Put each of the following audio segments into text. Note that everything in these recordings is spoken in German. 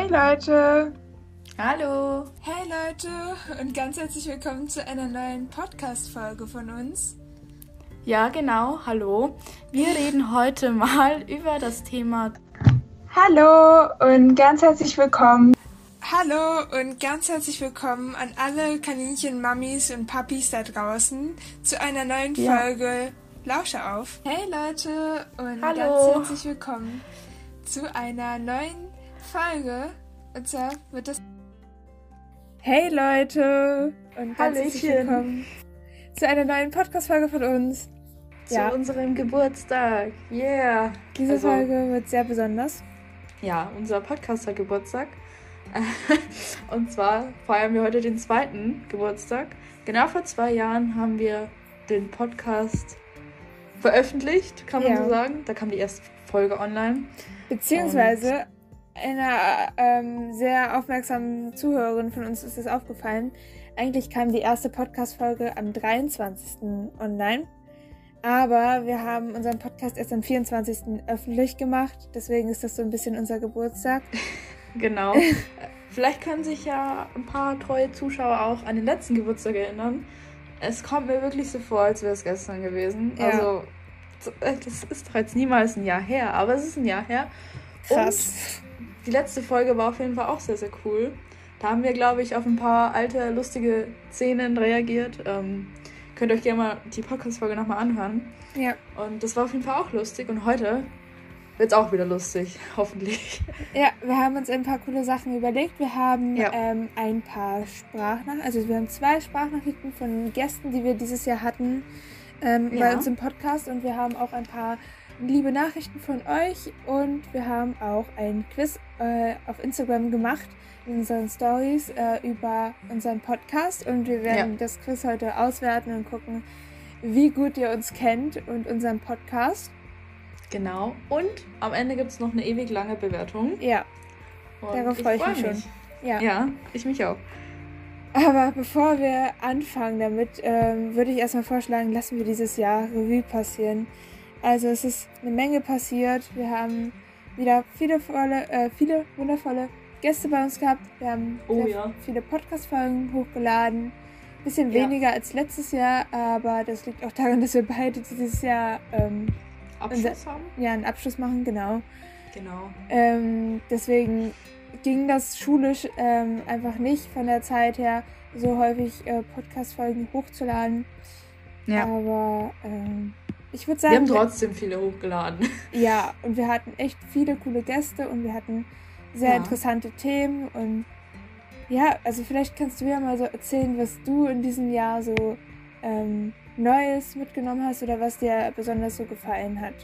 Hey Leute! Hallo! Hey Leute und ganz herzlich willkommen zu einer neuen Podcast-Folge von uns. Ja, genau, hallo. Wir reden heute mal über das Thema. Hallo und ganz herzlich willkommen. Hallo und ganz herzlich willkommen an alle Kaninchen-Mammis und Papis da draußen zu einer neuen ja. Folge Lausche auf. Hey Leute und hallo. ganz herzlich willkommen zu einer neuen Folge. Und zwar wird das. Hey Leute! Und ganz herzlich willkommen zu einer neuen Podcast-Folge von uns. Zu ja. unserem Geburtstag. Yeah! Diese also, Folge wird sehr besonders. Ja, unser Podcaster-Geburtstag. Und zwar feiern wir heute den zweiten Geburtstag. Genau vor zwei Jahren haben wir den Podcast veröffentlicht, kann man ja. so sagen. Da kam die erste Folge online. Beziehungsweise einer ähm, sehr aufmerksamen Zuhörerin von uns ist es aufgefallen. Eigentlich kam die erste Podcast-Folge am 23. online. Aber wir haben unseren Podcast erst am 24. öffentlich gemacht. Deswegen ist das so ein bisschen unser Geburtstag. genau. Vielleicht können sich ja ein paar treue Zuschauer auch an den letzten Geburtstag erinnern. Es kommt mir wirklich so vor, als wäre es gestern gewesen. Ja. Also äh, das ist doch jetzt niemals ein Jahr her, aber es ist ein Jahr her. Krass. Und die letzte Folge war auf jeden Fall auch sehr, sehr cool. Da haben wir, glaube ich, auf ein paar alte, lustige Szenen reagiert. Ähm, könnt ihr euch gerne mal die Podcast-Folge nochmal anhören. Ja. Und das war auf jeden Fall auch lustig. Und heute wird es auch wieder lustig, hoffentlich. Ja, wir haben uns ein paar coole Sachen überlegt. Wir haben ja. ähm, ein paar Sprachnachrichten, also wir haben zwei Sprachnachrichten von Gästen, die wir dieses Jahr hatten ähm, ja. bei uns im Podcast und wir haben auch ein paar liebe Nachrichten von euch und wir haben auch ein Quiz äh, auf Instagram gemacht in unseren Stories äh, über unseren Podcast und wir werden ja. das Quiz heute auswerten und gucken, wie gut ihr uns kennt und unseren Podcast. Genau. Und am Ende gibt es noch eine ewig lange Bewertung. Ja. Und Darauf freue ich, freu mich, mich schon. Ja. ja, ich mich auch. Aber bevor wir anfangen damit, ähm, würde ich erstmal vorschlagen, lassen wir dieses Jahr Revue passieren. Also es ist eine Menge passiert. Wir haben wieder viele, volle, äh, viele wundervolle Gäste bei uns gehabt. Wir haben oh, ja. viele Podcast-Folgen hochgeladen. Bisschen ja. weniger als letztes Jahr, aber das liegt auch daran, dass wir beide dieses Jahr ähm, Abschluss unser, haben. Ja, einen Abschluss machen, genau. Genau. Ähm, deswegen ging das schulisch ähm, einfach nicht von der Zeit her, so häufig äh, Podcast-Folgen hochzuladen. Ja. Aber ähm, ich würde sagen. Wir haben trotzdem viele hochgeladen. Ja, und wir hatten echt viele coole Gäste und wir hatten sehr ja. interessante Themen und ja, also vielleicht kannst du ja mal so erzählen, was du in diesem Jahr so ähm, Neues mitgenommen hast oder was dir besonders so gefallen hat.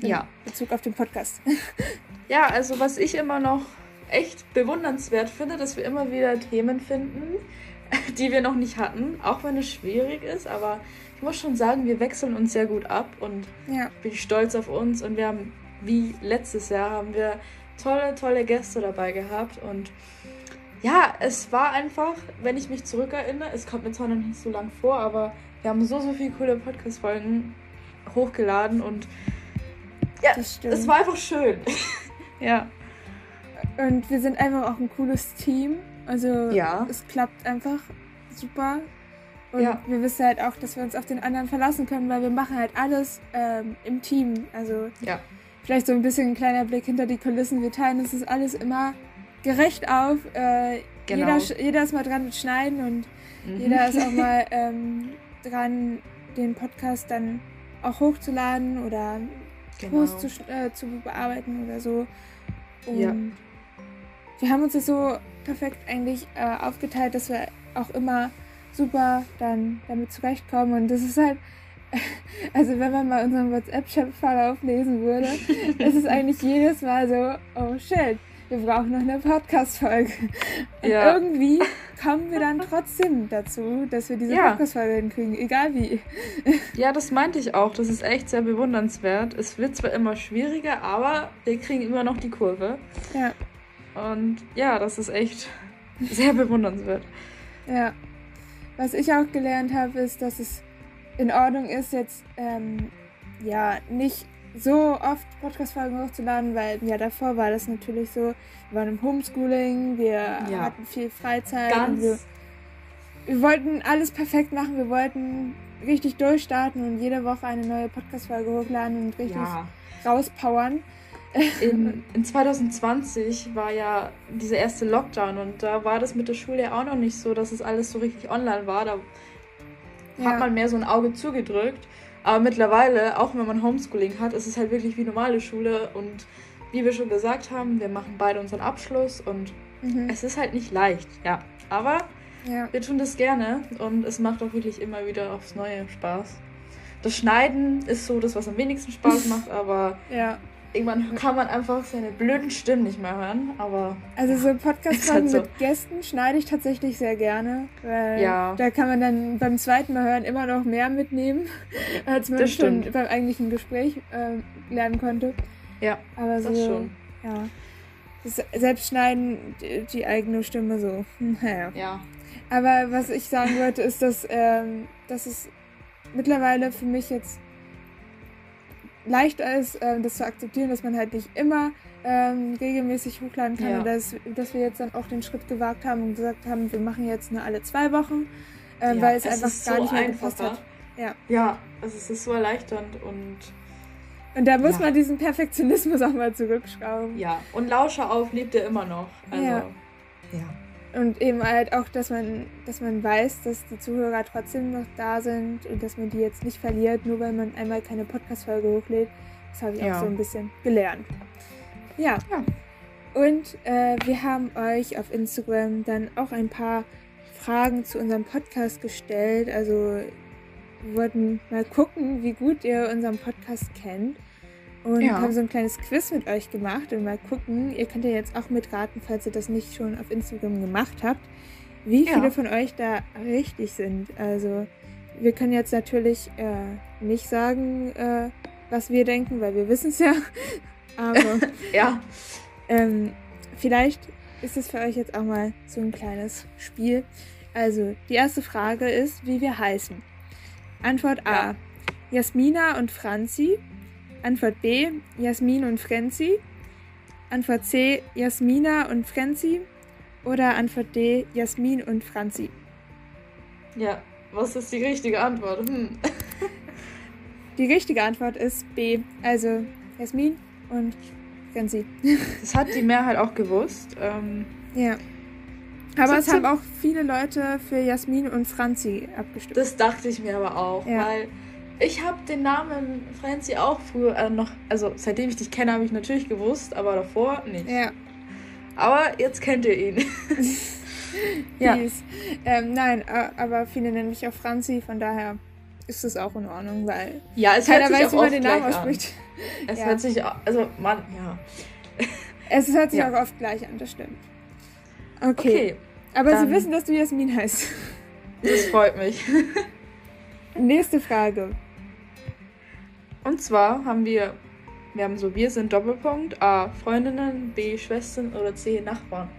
In ja. Bezug auf den Podcast. ja, also was ich immer noch echt bewundernswert finde, dass wir immer wieder Themen finden, die wir noch nicht hatten, auch wenn es schwierig ist, aber ich muss schon sagen, wir wechseln uns sehr gut ab und ja. bin stolz auf uns und wir haben, wie letztes Jahr, haben wir tolle, tolle Gäste dabei gehabt und ja, es war einfach, wenn ich mich zurückerinnere, es kommt mir zwar noch nicht so lang vor, aber wir haben so, so viele coole Podcast-Folgen hochgeladen und ja, es war einfach schön. ja. Und wir sind einfach auch ein cooles Team. Also ja. es klappt einfach super. Und ja. wir wissen halt auch, dass wir uns auf den anderen verlassen können, weil wir machen halt alles ähm, im Team. Also ja. vielleicht so ein bisschen ein kleiner Blick hinter die Kulissen. Wir teilen uns das alles immer gerecht auf. Äh, genau. jeder, jeder ist mal dran mit Schneiden und mhm. jeder ist auch mal ähm, dran, den Podcast dann auch hochzuladen oder genau. Post zu, äh, zu bearbeiten oder so. Und ja wir haben uns das so perfekt eigentlich äh, aufgeteilt, dass wir auch immer super dann damit zurechtkommen. Und das ist halt, also wenn man mal unseren WhatsApp-Chat-Verlauf lesen würde, ist es eigentlich jedes Mal so, oh shit, wir brauchen noch eine Podcast-Folge. Und ja. irgendwie kommen wir dann trotzdem dazu, dass wir diese ja. Podcast-Folge hinkriegen, egal wie. Ja, das meinte ich auch. Das ist echt sehr bewundernswert. Es wird zwar immer schwieriger, aber wir kriegen immer noch die Kurve. Ja. Und ja, das ist echt sehr bewundernswert. Ja. Was ich auch gelernt habe, ist, dass es in Ordnung ist, jetzt ähm, ja nicht so oft Podcast-Folgen hochzuladen, weil ja davor war das natürlich so, wir waren im Homeschooling, wir ja. hatten viel Freizeit Ganz wir, wir wollten alles perfekt machen, wir wollten richtig durchstarten und jede Woche eine neue Podcast-Folge hochladen und richtig ja. rauspowern. In, in 2020 war ja dieser erste Lockdown und da war das mit der Schule ja auch noch nicht so, dass es alles so richtig online war. Da ja. hat man mehr so ein Auge zugedrückt. Aber mittlerweile, auch wenn man Homeschooling hat, ist es halt wirklich wie normale Schule. Und wie wir schon gesagt haben, wir machen beide unseren Abschluss und mhm. es ist halt nicht leicht, ja. Aber ja. wir tun das gerne und es macht auch wirklich immer wieder aufs Neue Spaß. Das Schneiden ist so das, was am wenigsten Spaß macht, aber ja. Irgendwann kann man einfach seine blöden Stimmen nicht mehr hören, aber. Also so Podcast halt so. mit Gästen schneide ich tatsächlich sehr gerne, weil ja. da kann man dann beim zweiten Mal hören immer noch mehr mitnehmen, als man das schon beim eigentlichen Gespräch äh, lernen konnte. Ja, aber so, das schon. Ja. Das Selbstschneiden, die, die eigene Stimme so. Naja. Ja. Aber was ich sagen wollte, ist, dass, ähm, dass es mittlerweile für mich jetzt leichter ist, äh, das zu akzeptieren, dass man halt nicht immer ähm, regelmäßig hochladen kann. Ja. Und dass, dass wir jetzt dann auch den Schritt gewagt haben und gesagt haben, wir machen jetzt nur alle zwei Wochen, äh, ja, weil es, es einfach gar so nicht mehr gepasst hat. Ja. ja, also es ist so erleichternd und. Und da muss ja. man diesen Perfektionismus auch mal zurückschrauben. Ja, und Lauscher auf lebt er immer noch. Also, ja. ja. Und eben halt auch, dass man, dass man weiß, dass die Zuhörer trotzdem noch da sind und dass man die jetzt nicht verliert, nur weil man einmal keine Podcast-Folge hochlädt. Das habe ich ja. auch so ein bisschen gelernt. Ja. ja. Und äh, wir haben euch auf Instagram dann auch ein paar Fragen zu unserem Podcast gestellt. Also wir wollten mal gucken, wie gut ihr unseren Podcast kennt und ja. haben so ein kleines Quiz mit euch gemacht und mal gucken. Ihr könnt ja jetzt auch mitraten, falls ihr das nicht schon auf Instagram gemacht habt, wie viele ja. von euch da richtig sind. Also wir können jetzt natürlich äh, nicht sagen, äh, was wir denken, weil wir wissen es ja. Aber ja. Ähm, vielleicht ist es für euch jetzt auch mal so ein kleines Spiel. Also die erste Frage ist, wie wir heißen. Antwort A. Ja. Jasmina und Franzi. Antwort B, Jasmin und Frenzi. Antwort C, Jasmina und Frenzi. Oder Antwort D, Jasmin und Franzi. Ja, was ist die richtige Antwort? Hm. Die richtige Antwort ist B, also Jasmin und Frenzi. Das hat die Mehrheit auch gewusst. Ähm, ja. Aber es haben auch viele Leute für Jasmin und Franzi abgestimmt. Das dachte ich mir aber auch, ja. weil ich habe den Namen Franzi auch früher äh, noch, also seitdem ich dich kenne, habe ich natürlich gewusst, aber davor nicht. Ja. Aber jetzt kennt ihr ihn. ja. Ähm, nein, aber viele nennen mich auch Franzi, von daher ist es auch in Ordnung, weil ja, es keiner weiß, wie man den Namen ausspricht. Es ja. hört sich, also man, ja. Es hört sich ja. auch oft gleich an, das stimmt. Okay. okay aber sie wissen, dass du Jasmin heißt. Das freut mich. Nächste Frage. Und zwar haben wir, wir haben so, wir sind Doppelpunkt, A, Freundinnen, B, Schwestern oder C, Nachbarn.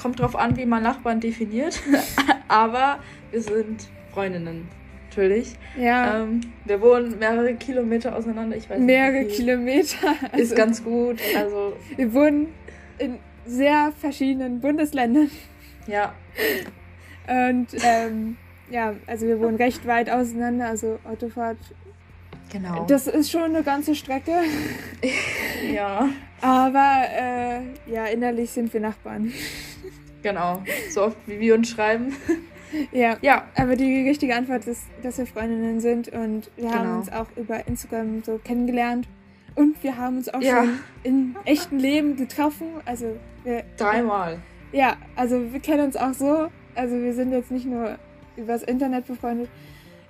Kommt drauf an, wie man Nachbarn definiert, aber wir sind Freundinnen, natürlich. Ja. Ähm, wir wohnen mehrere Kilometer auseinander, ich weiß Mehrere nicht, Kilometer. Also ist ganz gut, also. Wir wohnen in sehr verschiedenen Bundesländern. Ja. Und, ähm, ja, also wir wohnen recht weit auseinander, also Autofahrt Genau. Das ist schon eine ganze Strecke. ja. Aber äh, ja, innerlich sind wir Nachbarn. Genau. So oft wie wir uns schreiben. Ja. Ja. Aber die richtige Antwort ist, dass wir Freundinnen sind und wir genau. haben uns auch über Instagram so kennengelernt. Und wir haben uns auch ja. schon im echten Leben getroffen. Also wir. Dreimal. Ja, also wir kennen uns auch so. Also wir sind jetzt nicht nur übers Internet befreundet,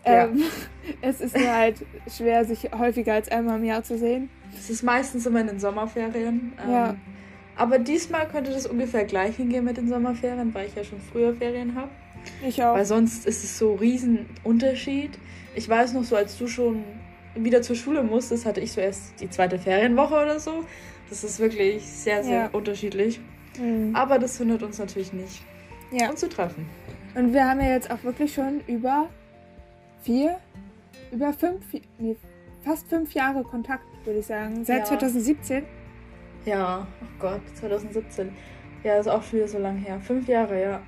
ja. Ähm, es ist halt schwer, sich häufiger als einmal im Jahr zu sehen. Es ist meistens immer in den Sommerferien. Ähm, ja. Aber diesmal könnte das ungefähr gleich hingehen mit den Sommerferien, weil ich ja schon früher Ferien habe. Ich auch. Weil sonst ist es so ein Riesenunterschied. Ich weiß noch so, als du schon wieder zur Schule musstest, hatte ich so erst die zweite Ferienwoche oder so. Das ist wirklich sehr, sehr ja. unterschiedlich. Mhm. Aber das hindert uns natürlich nicht, ja. uns zu treffen. Und wir haben ja jetzt auch wirklich schon über vier, über fünf, nee, fast fünf Jahre Kontakt würde ich sagen. Seit ja. 2017? Ja, oh Gott, 2017. Ja, ist auch schon wieder so lang her. Fünf Jahre, ja.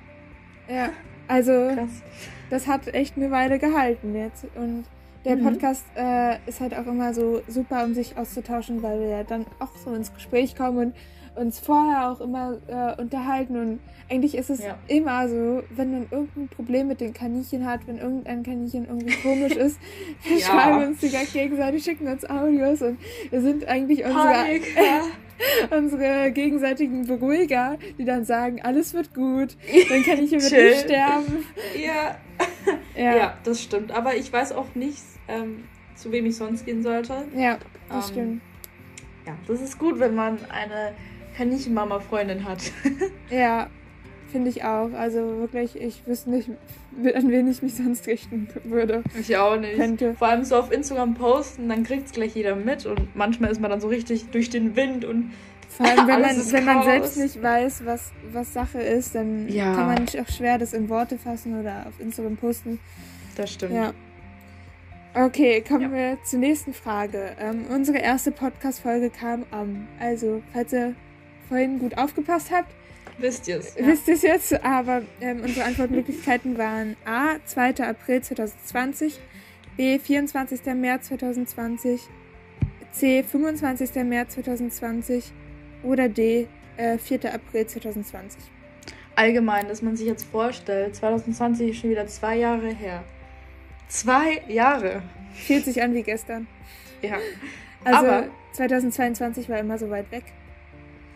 Ja, also Krass. das hat echt eine Weile gehalten jetzt. Und der mhm. Podcast äh, ist halt auch immer so super, um sich auszutauschen, weil wir ja dann auch so ins Gespräch kommen und uns vorher auch immer äh, unterhalten. Und eigentlich ist es ja. immer so, wenn man irgendein Problem mit den Kaninchen hat, wenn irgendein Kaninchen irgendwie komisch ist, wir ja. schreiben uns die gegenseitig, schicken uns Audios und wir sind eigentlich unsere, unsere gegenseitigen Beruhiger, die dann sagen, alles wird gut, dann kann ich hier mit nicht sterben. Ja. ja. ja, das stimmt. Aber ich weiß auch nicht, ähm, zu wem ich sonst gehen sollte. Ja, das ähm, stimmt. Ja, das ist gut, wenn man eine Kaninchen-Mama-Freundin hat. ja, finde ich auch. Also wirklich, ich wüsste nicht, an wen ich mich sonst richten würde. Ich auch nicht. Könnte. Vor allem so auf Instagram posten, dann kriegt es gleich jeder mit und manchmal ist man dann so richtig durch den Wind und vor allem, wenn, man, wenn man selbst nicht weiß, was, was Sache ist, dann ja. kann man auch schwer das in Worte fassen oder auf Instagram posten. Das stimmt. Ja. Okay, kommen ja. wir zur nächsten Frage. Ähm, unsere erste Podcast-Folge kam am. Also, falls ihr vorhin gut aufgepasst habt, wisst ihr es. Ja. Wisst ihr es jetzt, aber ähm, unsere Antwortmöglichkeiten waren A. 2. April 2020, B. 24. März 2020, C. 25. März 2020 oder D. Äh, 4. April 2020. Allgemein, dass man sich jetzt vorstellt, 2020 ist schon wieder zwei Jahre her. Zwei Jahre. Fühlt sich an wie gestern. Ja. Also Aber 2022 war immer so weit weg.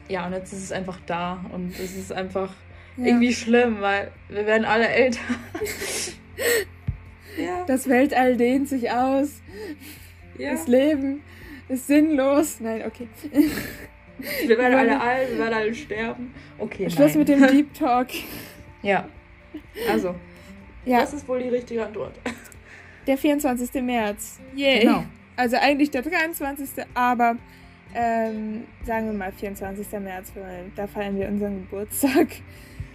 Ja, und jetzt ist es einfach da und es ist einfach ja. irgendwie schlimm, weil wir werden alle älter. ja. Das Weltall dehnt sich aus. Ja. Das Leben ist sinnlos. Nein, okay. Wir werden alle alt, wir werden alle sterben. Okay. Schluss nein. mit dem Deep Talk. Ja. Also. Ja. Das ist wohl die richtige Antwort. Der 24. März. Yay. Genau. Also eigentlich der 23. Aber ähm, sagen wir mal 24. März, weil da feiern wir unseren Geburtstag.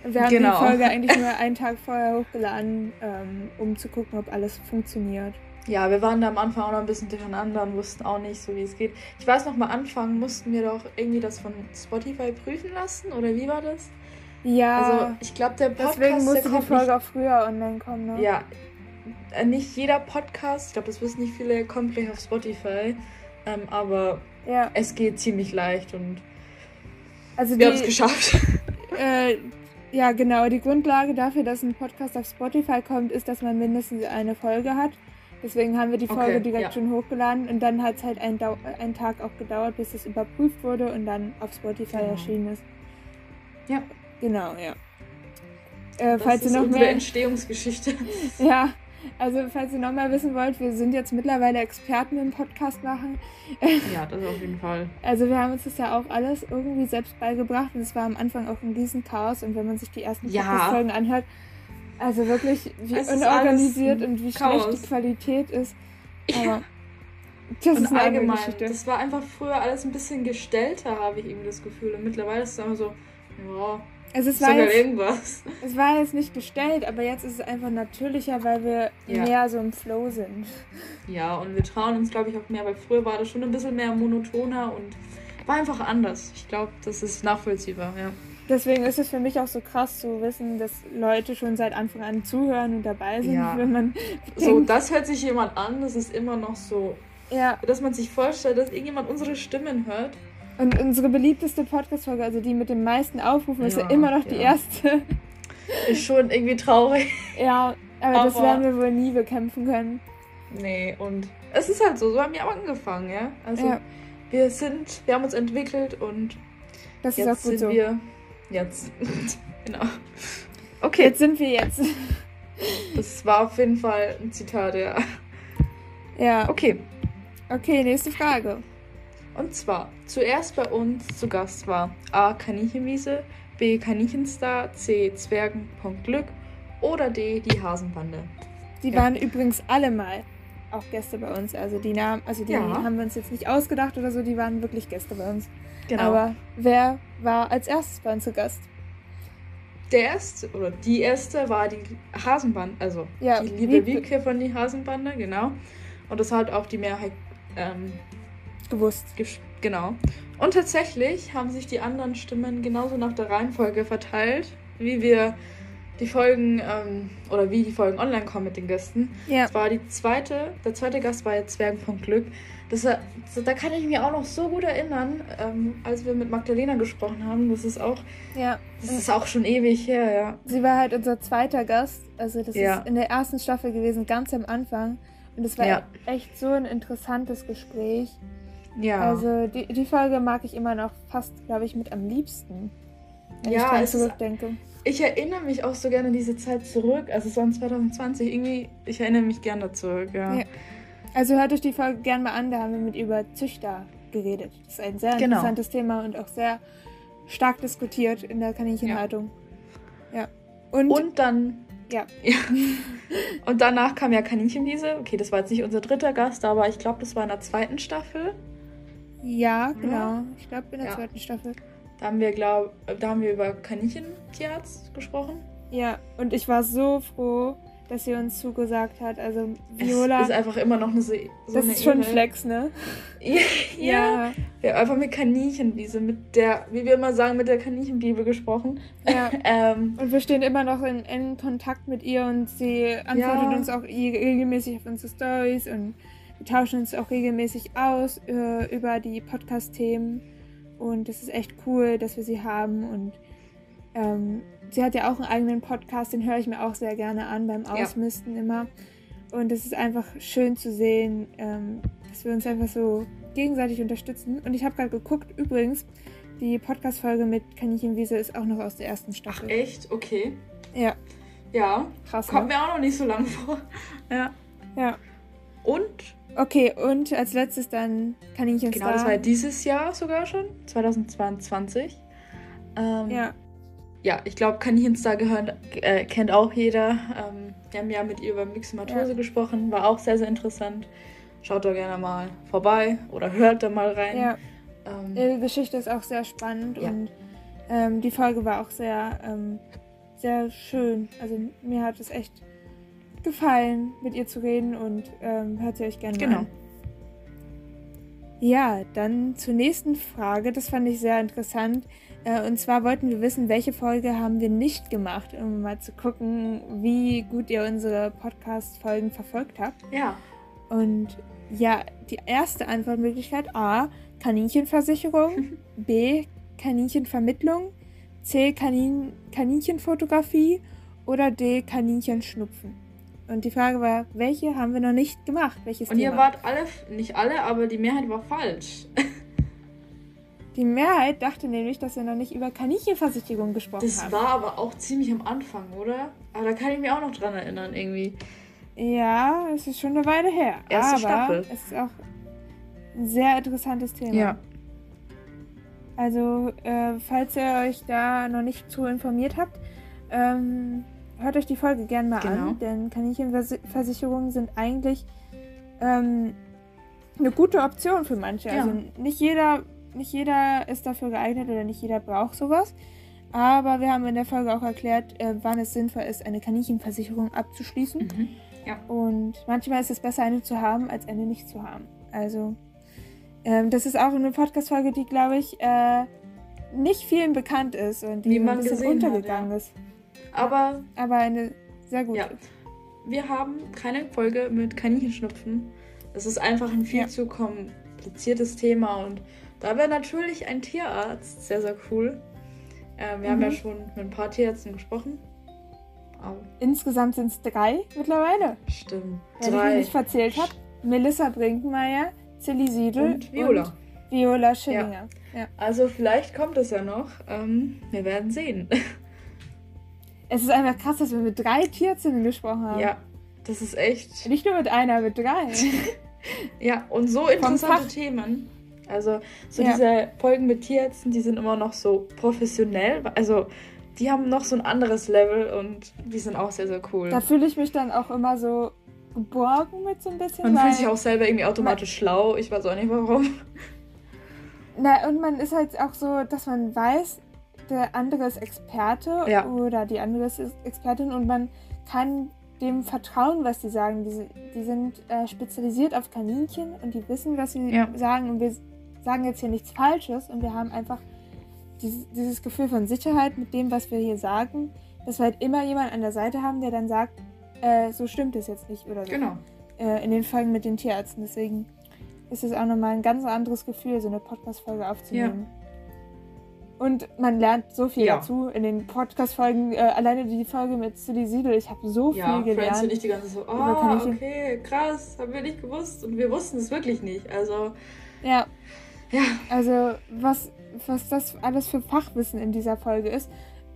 Wir haben genau. die Folge eigentlich nur einen Tag vorher hochgeladen, ähm, um zu gucken, ob alles funktioniert. Ja, wir waren da am Anfang auch noch ein bisschen durcheinander und wussten auch nicht so, wie es geht. Ich weiß noch, mal Anfangen mussten wir doch irgendwie das von Spotify prüfen lassen, oder wie war das? Ja. Also, ich glaube, der Podcast. Deswegen musste die Folge nicht, auch früher online kommen, ne? Ja, äh, nicht jeder Podcast, ich glaube, das wissen nicht viele, kommt gleich auf Spotify. Ähm, aber ja. es geht ziemlich leicht und also wir haben es geschafft. Äh, ja, genau. Die Grundlage dafür, dass ein Podcast auf Spotify kommt, ist, dass man mindestens eine Folge hat. Deswegen haben wir die Folge okay, direkt ja. schon hochgeladen und dann hat es halt einen, einen, Tag auch gedauert, bis es überprüft wurde und dann auf Spotify genau. erschienen ist. Ja. Genau, ja. Äh, falls ist ihr noch mehr Entstehungsgeschichte. ja, also, falls ihr nochmal wissen wollt, wir sind jetzt mittlerweile Experten im Podcast machen. Ja, das auf jeden Fall. Also, wir haben uns das ja auch alles irgendwie selbst beigebracht und es war am Anfang auch ein Riesenchaos. Und wenn man sich die ersten ja. Podcast-Folgen anhört, also wirklich, wie es unorganisiert und wie Chaos. schlecht die Qualität ist. Aber das und ist eine allgemein, Geschichte. Das war einfach früher alles ein bisschen gestellter, habe ich irgendwie das Gefühl. Und mittlerweile ist es einfach so, ja also es war, jetzt, irgendwas. es war jetzt nicht gestellt, aber jetzt ist es einfach natürlicher, weil wir ja. mehr so im Flow sind. Ja, und wir trauen uns, glaube ich, auch mehr, weil früher war das schon ein bisschen mehr monotoner und war einfach anders. Ich glaube, das ist nachvollziehbar, ja. Deswegen ist es für mich auch so krass zu wissen, dass Leute schon seit Anfang an zuhören und dabei sind, ja. wenn man. So, das hört sich jemand an, das ist immer noch so. Ja. Dass man sich vorstellt, dass irgendjemand unsere Stimmen hört und unsere beliebteste Podcast-Folge, also die mit den meisten Aufrufen, ja, ist ja immer noch die erste. Ist schon irgendwie traurig. Ja, aber, aber, das werden wir wohl nie bekämpfen können. Nee, und es ist halt so, so haben wir auch angefangen, ja. Also ja. wir sind, wir haben uns entwickelt und das jetzt ist auch gut sind so. wir jetzt. genau. Okay. Jetzt sind wir jetzt. das war auf jeden Fall ein Zitat, ja. Ja. Okay. Okay, nächste Frage. Und zwar, zuerst bei uns zu Gast war A. Kaninchenwiese, B. Kaninchenstar, C. Zwergen.glück oder D. Die Hasenbande. Die ja. waren übrigens alle mal auch Gäste bei uns. Also die Namen, also die ja. haben wir uns jetzt nicht ausgedacht oder so, die waren wirklich Gäste bei uns. Genau. Aber wer war als erstes bei uns zu Gast? Der erste oder die erste war die Hasenbande, also ja, die liebe Wiebke von die Hasenbande, genau. Und das hat auch die Mehrheit ähm, gewusst. Genau. Und tatsächlich haben sich die anderen Stimmen genauso nach der Reihenfolge verteilt, wie wir die Folgen ähm, oder wie die Folgen online kommen mit den Gästen. Ja. Das war die zweite, der zweite Gast war jetzt Zwergen von Glück. Das, da kann ich mich auch noch so gut erinnern, ähm, als wir mit Magdalena gesprochen haben. Das ist auch, ja. das ist auch schon ewig her, ja. Sie war halt unser zweiter Gast. Also das ja. ist in der ersten Staffel gewesen, ganz am Anfang. Und es war ja. echt so ein interessantes Gespräch. Ja. Also die, die Folge mag ich immer noch fast, glaube ich, mit am liebsten. Wenn ja, ich dran zurückdenke. Ist, ich erinnere mich auch so gerne an diese Zeit zurück. Also es war 2020. Irgendwie, ich erinnere mich gerne zurück, ja. ja. Also hört euch die Folge gerne mal an, da haben wir mit über Züchter geredet. Das ist ein sehr genau. interessantes Thema und auch sehr stark diskutiert in der Kaninchenhaltung. Ja. ja. Und, und dann. Ja. ja. Und danach kam ja Kaninchenwiese. Okay, das war jetzt nicht unser dritter Gast, aber ich glaube, das war in der zweiten Staffel. Ja, genau. Ich glaube in der ja. zweiten Staffel. Da haben wir, glaub, da haben wir über Kaninchentierarzt gesprochen. Ja, und ich war so froh, dass sie uns zugesagt hat. Also Viola. Es ist einfach immer noch eine so Das eine ist schon Flex, ne? ja, ja. Wir haben einfach mit Kaninchenwiese, mit der, wie wir immer sagen, mit der Kaninchenbibel gesprochen. Ja. ähm, und wir stehen immer noch in engen Kontakt mit ihr und sie antwortet ja. uns auch regelmäßig auf unsere Stories und tauschen uns auch regelmäßig aus äh, über die Podcast-Themen. Und es ist echt cool, dass wir sie haben. Und ähm, sie hat ja auch einen eigenen Podcast, den höre ich mir auch sehr gerne an beim Ausmisten ja. immer. Und es ist einfach schön zu sehen, ähm, dass wir uns einfach so gegenseitig unterstützen. Und ich habe gerade geguckt, übrigens, die Podcast-Folge mit Kaninchenwiese ist auch noch aus der ersten Staffel. Ach, echt? Okay. Ja. Ja. Krass. Kommt ne? mir auch noch nicht so lang vor. ja. Ja. Und Okay, und als letztes dann Kaninchen Genau, das war dieses Jahr sogar schon, 2022. Ähm, ja. Ja, ich glaube, Kanichenstar gehören, äh, kennt auch jeder. Ähm, wir haben ja mit ihr über Myxomatose ja. gesprochen, war auch sehr, sehr interessant. Schaut da gerne mal vorbei oder hört da mal rein. Ja. Ähm, die Geschichte ist auch sehr spannend ja. und ähm, die Folge war auch sehr, ähm, sehr schön. Also mir hat es echt gefallen, mit ihr zu reden und ähm, hört sie euch gerne genau. an. Ja, dann zur nächsten Frage. Das fand ich sehr interessant. Äh, und zwar wollten wir wissen, welche Folge haben wir nicht gemacht, um mal zu gucken, wie gut ihr unsere Podcast-Folgen verfolgt habt. Ja. Und ja, die erste Antwortmöglichkeit A, Kaninchenversicherung, B, Kaninchenvermittlung, C, Kanin Kaninchenfotografie oder D, Kaninchenschnupfen. Und die Frage war, welche haben wir noch nicht gemacht? Welches Und Thema? ihr wart alle, nicht alle, aber die Mehrheit war falsch. Die Mehrheit dachte nämlich, dass wir noch nicht über Kaninchenversicherung gesprochen das haben. Das war aber auch ziemlich am Anfang, oder? Aber da kann ich mich auch noch dran erinnern, irgendwie. Ja, es ist schon eine Weile her. Erste aber Staffel. Es ist auch ein sehr interessantes Thema. Ja. Also, äh, falls ihr euch da noch nicht zu informiert habt, ähm, hört euch die Folge gerne mal genau. an, denn Kaninchenversicherungen sind eigentlich ähm, eine gute Option für manche. Ja. Also nicht jeder, nicht jeder ist dafür geeignet oder nicht jeder braucht sowas. Aber wir haben in der Folge auch erklärt, äh, wann es sinnvoll ist, eine Kaninchenversicherung abzuschließen. Mhm. Ja. Und manchmal ist es besser, eine zu haben, als eine nicht zu haben. Also, ähm, das ist auch eine Podcast-Folge, die, glaube ich, äh, nicht vielen bekannt ist und die ein bisschen untergegangen hat, ja. ist. Aber. Aber eine sehr gute. Ja. Wir haben keine Folge mit Kaninchenschnupfen. Es ist einfach ein viel ja. zu kompliziertes Thema und da wäre natürlich ein Tierarzt sehr, sehr cool. Äh, wir mhm. haben ja mhm. schon mit ein paar Tierärzten gesprochen. Oh. Insgesamt sind es drei mittlerweile. Stimmt. Wenn drei. ich mich nicht verzählt habe. Melissa Brinkmeier, Silly Siedel und Viola. Und Viola Schillinger. Ja. Ja. Also vielleicht kommt es ja noch. Ähm, wir werden sehen. Es ist einfach krass, dass wir mit drei Tierärztinnen gesprochen haben. Ja, das ist echt. Nicht nur mit einer, mit drei. ja, und so interessante Themen. Also, so ja. diese Folgen mit Tierärzten, die sind immer noch so professionell. Also, die haben noch so ein anderes Level und die sind auch sehr, sehr cool. Da fühle ich mich dann auch immer so geborgen mit so ein bisschen. Man fühlt sich auch selber irgendwie automatisch schlau. Ich weiß auch nicht warum. Na, und man ist halt auch so, dass man weiß, der andere ist Experte ja. oder die andere ist Expertin und man kann dem vertrauen, was die sagen. Die, die sind äh, spezialisiert auf Kaninchen und die wissen, was sie ja. sagen. Und wir sagen jetzt hier nichts Falsches und wir haben einfach dieses, dieses Gefühl von Sicherheit mit dem, was wir hier sagen, dass wir halt immer jemanden an der Seite haben, der dann sagt, äh, so stimmt es jetzt nicht oder so. Genau. Äh, in den Folgen mit den Tierärzten. Deswegen ist es auch nochmal ein ganz anderes Gefühl, so eine Podcast-Folge aufzunehmen. Ja. Und man lernt so viel ja. dazu in den Podcast-Folgen. Äh, alleine die Folge mit Silly Siedel, ich habe so ja, viel gelernt. Ja, und ich die ganze so, oh, okay, krass, haben wir nicht gewusst. Und wir wussten es wirklich nicht. Also. Ja. Ja. Also, was, was das alles für Fachwissen in dieser Folge ist.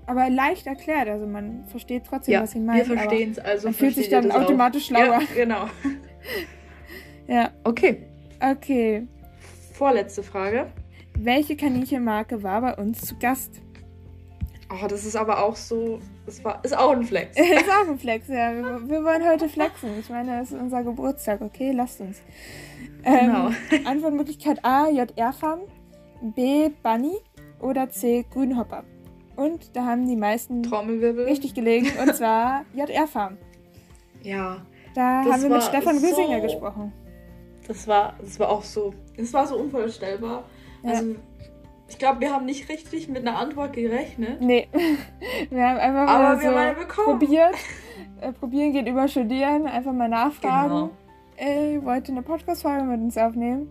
Aber leicht erklärt, also man versteht trotzdem, ja, was sie meinen. Wir verstehen es, also. Man fühlt sich dann automatisch auch. schlauer. Ja, genau. ja. Okay. Okay. Vorletzte Frage. Welche Kaninchenmarke war bei uns zu Gast? Oh, das ist aber auch so. Das war, ist auch ein Flex. ist auch ein Flex, ja. Wir, wir, wollen heute flexen. Ich meine, es ist unser Geburtstag, okay? Lasst uns. Ähm, genau. Antwortmöglichkeit A, JR Farm, B, Bunny oder C, Grünhopper. Und da haben die meisten richtig gelegen, und zwar JR Farm. Ja. Da haben wir mit Stefan so, Rüsinger gesprochen. Das war, das war auch so. Es war so unvorstellbar. Ja. Also, ich glaube, wir haben nicht richtig mit einer Antwort gerechnet. Nee. wir haben einfach mal so haben probiert. Äh, probieren geht über Studieren. Einfach mal nachfragen. Genau. Ey, wollt ihr eine Podcast-Folge mit uns aufnehmen?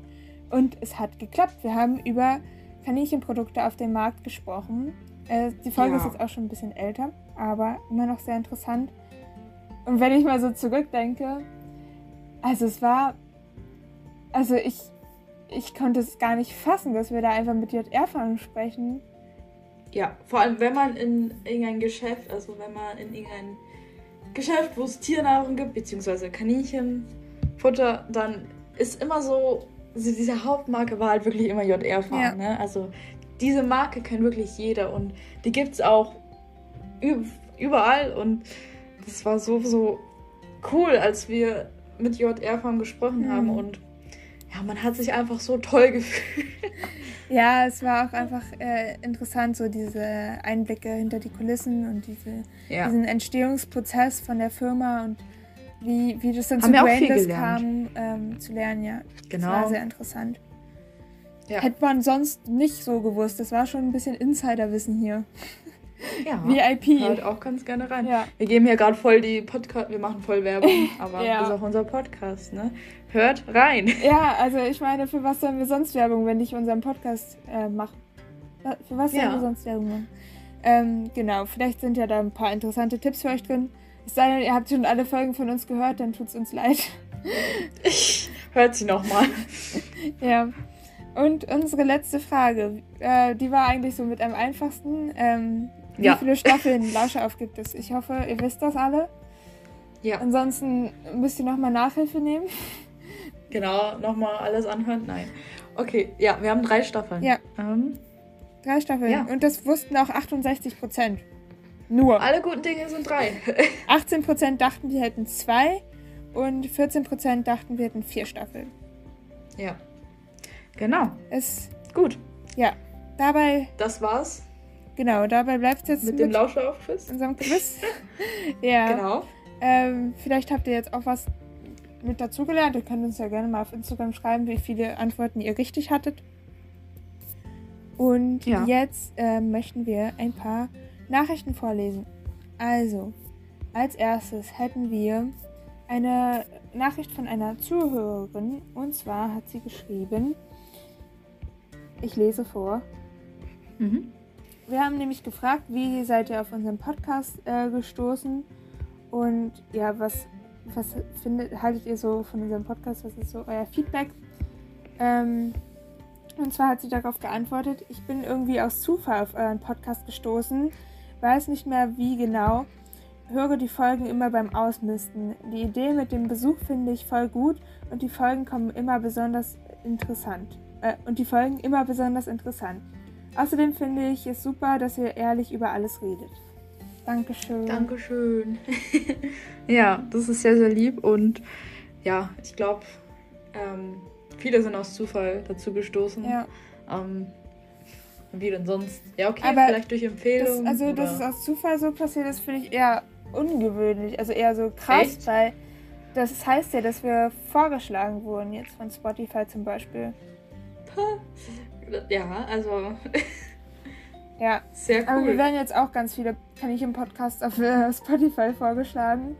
Und es hat geklappt. Wir haben über Kaninchenprodukte auf dem Markt gesprochen. Äh, die Folge ja. ist jetzt auch schon ein bisschen älter, aber immer noch sehr interessant. Und wenn ich mal so zurückdenke, also es war, also ich, ich konnte es gar nicht fassen, dass wir da einfach mit JR-Fahren sprechen. Ja, vor allem wenn man in irgendein Geschäft, also wenn man in irgendein Geschäft, wo es Tiernahrung gibt, beziehungsweise Kaninchenfutter, dann ist immer so, diese Hauptmarke war halt wirklich immer JR-Fahren. Ja. Ne? Also diese Marke kennt wirklich jeder und die gibt es auch überall und das war so, so cool, als wir mit JR-Farm gesprochen mhm. haben und ja, man hat sich einfach so toll gefühlt. Ja, es war auch einfach äh, interessant, so diese Einblicke hinter die Kulissen und diese, ja. diesen Entstehungsprozess von der Firma und wie, wie das dann Haben zu Brainless kam, ähm, zu lernen, ja. Genau. Das war sehr interessant. Ja. Hätte man sonst nicht so gewusst. Das war schon ein bisschen Insiderwissen hier. Ja, VIP. Hört auch ganz gerne rein. Ja. Wir geben hier gerade voll die Podcast, wir machen voll Werbung, aber ja. das ist auch unser Podcast, ne? Hört rein. Ja, also ich meine, für was sollen wir sonst Werbung, wenn nicht unseren Podcast äh, machen? Für was sollen wir sonst Werbung machen? Ähm, genau, vielleicht sind ja da ein paar interessante Tipps für euch drin. Es sei denn, ihr habt schon alle Folgen von uns gehört, dann tut es uns leid. Hört sie nochmal. ja. Und unsere letzte Frage, äh, die war eigentlich so mit am einfachsten. Ähm, wie ja. viele Staffeln Lauscher gibt es? Ich hoffe, ihr wisst das alle. Ja. Ansonsten müsst ihr nochmal Nachhilfe nehmen. Genau, nochmal alles anhören. Nein. Okay, ja, wir haben drei Staffeln. Ja. Ähm, drei Staffeln. Ja. Und das wussten auch 68 Prozent. Nur. Alle guten Dinge sind drei. 18 Prozent dachten, wir hätten zwei und 14 Prozent dachten, wir hätten vier Staffeln. Ja. Genau. Ist gut. Ja. Dabei. Das war's. Genau, dabei bleibt es jetzt mit, mit dem Lauscher-Quiz. Unserem Quiz. ja. Genau. Ähm, vielleicht habt ihr jetzt auch was mit dazugelernt. Ihr könnt uns ja gerne mal auf Instagram schreiben, wie viele Antworten ihr richtig hattet. Und ja. jetzt äh, möchten wir ein paar Nachrichten vorlesen. Also, als erstes hätten wir eine Nachricht von einer Zuhörerin. Und zwar hat sie geschrieben, ich lese vor. Mhm. Wir haben nämlich gefragt, wie seid ihr auf unseren Podcast äh, gestoßen und ja, was, was findet, haltet ihr so von unserem Podcast? Was ist so euer Feedback? Ähm, und zwar hat sie darauf geantwortet, ich bin irgendwie aus Zufall auf euren Podcast gestoßen, weiß nicht mehr wie genau, höre die Folgen immer beim Ausmisten. Die Idee mit dem Besuch finde ich voll gut und die Folgen kommen immer besonders interessant äh, und die Folgen immer besonders interessant. Außerdem finde ich es super, dass ihr ehrlich über alles redet. Dankeschön. Dankeschön. ja, das ist sehr, sehr lieb und ja, ich glaube, ähm, viele sind aus Zufall dazu gestoßen. Ja. Ähm, wie denn sonst? Ja, okay, Aber vielleicht durch Empfehlung. Das, also, oder? dass es aus Zufall so passiert ist, finde ich eher ungewöhnlich, also eher so krass, Echt? weil das heißt ja, dass wir vorgeschlagen wurden jetzt von Spotify zum Beispiel. Ja, also. ja, sehr cool. Aber wir werden jetzt auch ganz viele Kaninchen-Podcasts auf äh, Spotify vorgeschlagen.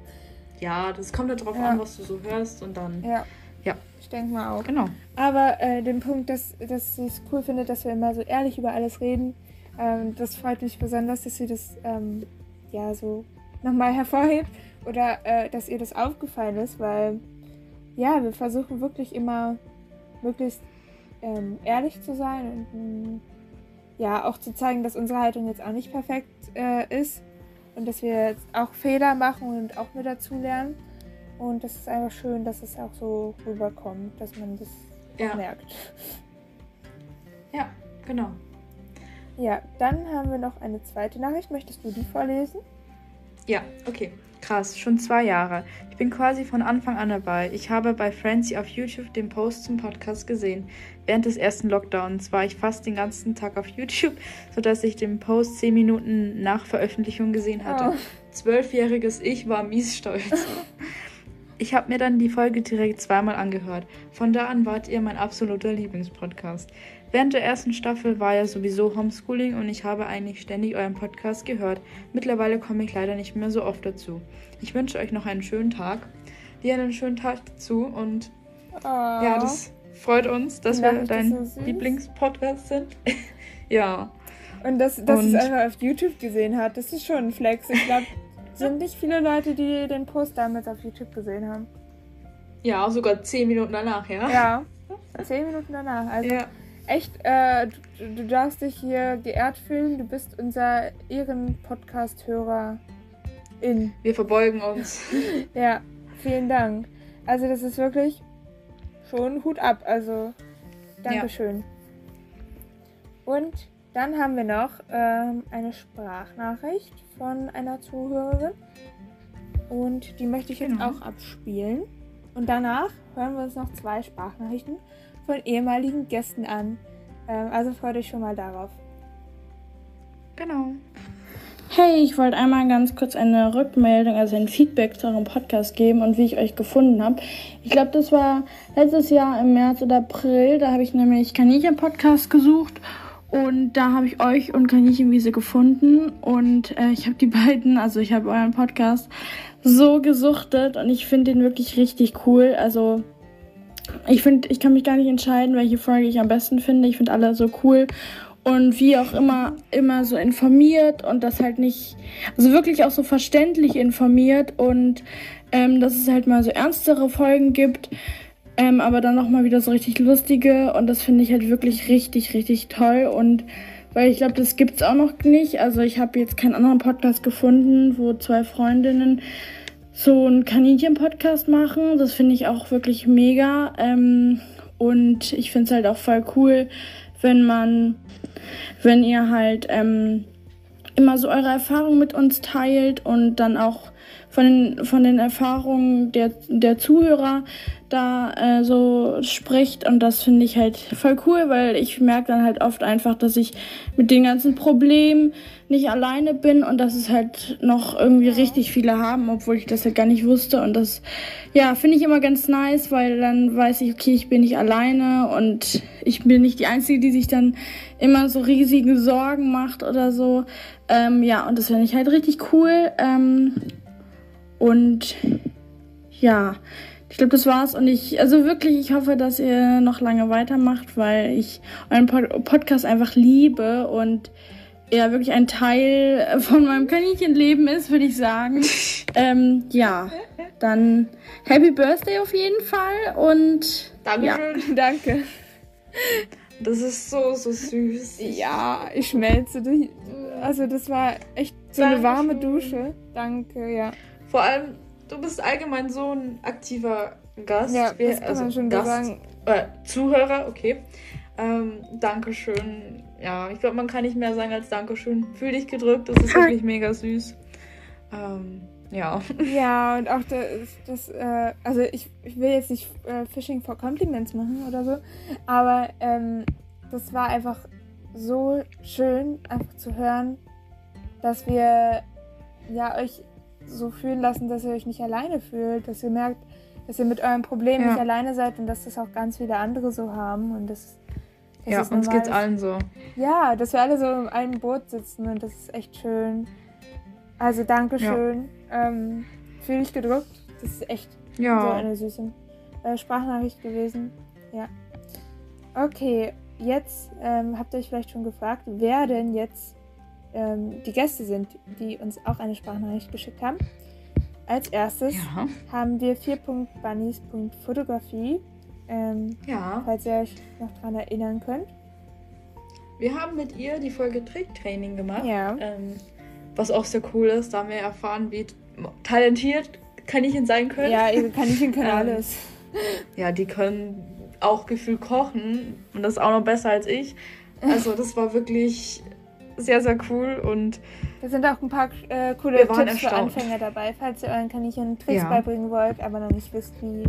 Ja, das kommt ja drauf ja. an, was du so hörst und dann. Ja. Ja. Ich denke mal auch. Genau. Aber äh, den Punkt, dass, dass sie es cool findet, dass wir immer so ehrlich über alles reden, ähm, das freut mich besonders, dass sie das ähm, ja so nochmal hervorhebt oder äh, dass ihr das aufgefallen ist, weil ja, wir versuchen wirklich immer möglichst ähm, ehrlich zu sein und mm, ja, auch zu zeigen, dass unsere Haltung jetzt auch nicht perfekt äh, ist und dass wir jetzt auch Fehler machen und auch mit dazu lernen. Und das ist einfach schön, dass es auch so rüberkommt, dass man das ja. merkt. Ja, genau. Ja, dann haben wir noch eine zweite Nachricht. Möchtest du die vorlesen? Ja, okay. Krass, schon zwei Jahre. Ich bin quasi von Anfang an dabei. Ich habe bei Francie auf YouTube den Post zum Podcast gesehen. Während des ersten Lockdowns war ich fast den ganzen Tag auf YouTube, sodass ich den Post zehn Minuten nach Veröffentlichung gesehen hatte. Oh. Zwölfjähriges Ich war mies stolz. Ich habe mir dann die Folge direkt zweimal angehört. Von da an wart ihr mein absoluter Lieblingspodcast. Während der ersten Staffel war ja sowieso Homeschooling und ich habe eigentlich ständig euren Podcast gehört. Mittlerweile komme ich leider nicht mehr so oft dazu. Ich wünsche euch noch einen schönen Tag. Dir einen schönen Tag dazu und oh. ja, das freut uns, dass wir dein so Lieblingspodcast sind. ja. Und dass, dass es einfach auf YouTube gesehen hat, das ist schon ein Flex. Ich glaube, sind nicht viele Leute, die den Post damals auf YouTube gesehen haben. Ja, sogar zehn Minuten danach, ja? Ja, zehn Minuten danach. Also ja echt, äh, du, du, darfst dich hier geehrt fühlen. Du bist unser Ehren-Podcast-Hörer in. Wir verbeugen uns. ja, vielen Dank. Also das ist wirklich schon Hut ab. Also Dankeschön. Ja. Und dann haben wir noch ähm, eine Sprachnachricht von einer Zuhörerin. Und die möchte ich jetzt genau. auch abspielen. Und danach hören wir uns noch zwei Sprachnachrichten von ehemaligen Gästen an. Ähm, also freut euch schon mal darauf. Genau. Hey, ich wollte einmal ganz kurz eine Rückmeldung, also ein Feedback zu eurem Podcast geben und wie ich euch gefunden habe. Ich glaube, das war letztes Jahr im März oder April. Da habe ich nämlich Kaninchen-Podcast gesucht und da habe ich euch und Kaninchenwiese gefunden und äh, ich habe die beiden, also ich habe euren Podcast so gesuchtet und ich finde den wirklich richtig cool. Also ich finde, ich kann mich gar nicht entscheiden, welche Folge ich am besten finde. Ich finde alle so cool und wie auch immer, immer so informiert und das halt nicht, also wirklich auch so verständlich informiert und ähm, dass es halt mal so ernstere Folgen gibt, ähm, aber dann nochmal wieder so richtig lustige und das finde ich halt wirklich richtig, richtig toll und weil ich glaube, das gibt es auch noch nicht. Also ich habe jetzt keinen anderen Podcast gefunden, wo zwei Freundinnen so einen Kaninchen-Podcast machen. Das finde ich auch wirklich mega. Ähm, und ich finde es halt auch voll cool, wenn man, wenn ihr halt ähm, immer so eure Erfahrungen mit uns teilt und dann auch von den, von den Erfahrungen der, der Zuhörer da äh, so spricht. Und das finde ich halt voll cool, weil ich merke dann halt oft einfach, dass ich mit den ganzen Problemen nicht alleine bin und dass es halt noch irgendwie richtig viele haben, obwohl ich das halt gar nicht wusste. Und das, ja, finde ich immer ganz nice, weil dann weiß ich, okay, ich bin nicht alleine und ich bin nicht die Einzige, die sich dann immer so riesige Sorgen macht oder so. Ähm, ja, und das finde ich halt richtig cool. Ähm, und ja, ich glaube, das war's. Und ich, also wirklich, ich hoffe, dass ihr noch lange weitermacht, weil ich euren Pod Podcast einfach liebe und er wirklich ein Teil von meinem Kaninchenleben ist, würde ich sagen. ähm, ja, dann Happy Birthday auf jeden Fall und. Dankeschön. Ja. Danke. Das ist so, so süß. Ja, ich schmelze. Also, das war echt so Dankeschön. eine warme Dusche. Danke, ja. Vor allem, du bist allgemein so ein aktiver Gast. Ja, das kann also man schon Gast, sagen. Äh, Zuhörer, okay. Ähm, Dankeschön. Ja, ich glaube, man kann nicht mehr sagen als Dankeschön. Fühl dich gedrückt, das ist wirklich mega süß. Ähm, ja. Ja, und auch das, das äh, also ich, ich will jetzt nicht äh, Fishing for Compliments machen oder so, aber ähm, das war einfach so schön, einfach zu hören, dass wir ja euch so fühlen lassen, dass ihr euch nicht alleine fühlt, dass ihr merkt, dass ihr mit eurem Problem ja. nicht alleine seid und dass das auch ganz viele andere so haben und das ja, uns geht's allen so. Ja, dass wir alle so in einem Boot sitzen und das ist echt schön. Also Dankeschön. Ja. Ähm, Fühle ich gedrückt. Das ist echt ja. so eine süße äh, Sprachnachricht gewesen. Ja. Okay, jetzt ähm, habt ihr euch vielleicht schon gefragt, wer denn jetzt ähm, die Gäste sind, die uns auch eine Sprachnachricht geschickt haben. Als erstes ja. haben wir 4.bunnies.fotografie. Ähm, ja. Falls ihr euch noch daran erinnern könnt. Wir haben mit ihr die Folge Tricktraining gemacht. Ja. Ähm, was auch sehr cool ist. Da haben wir erfahren, wie talentiert Kaninchen sein können. Ja, Kaninchen können ähm, alles. Ja, die können auch gefühlt kochen und das auch noch besser als ich. Also das war wirklich sehr, sehr cool und da sind auch ein paar äh, coole Tipps erstaunt. für Anfänger dabei, falls ihr euren Kaninchen Tricks ja. beibringen wollt, aber noch nicht wisst, wie.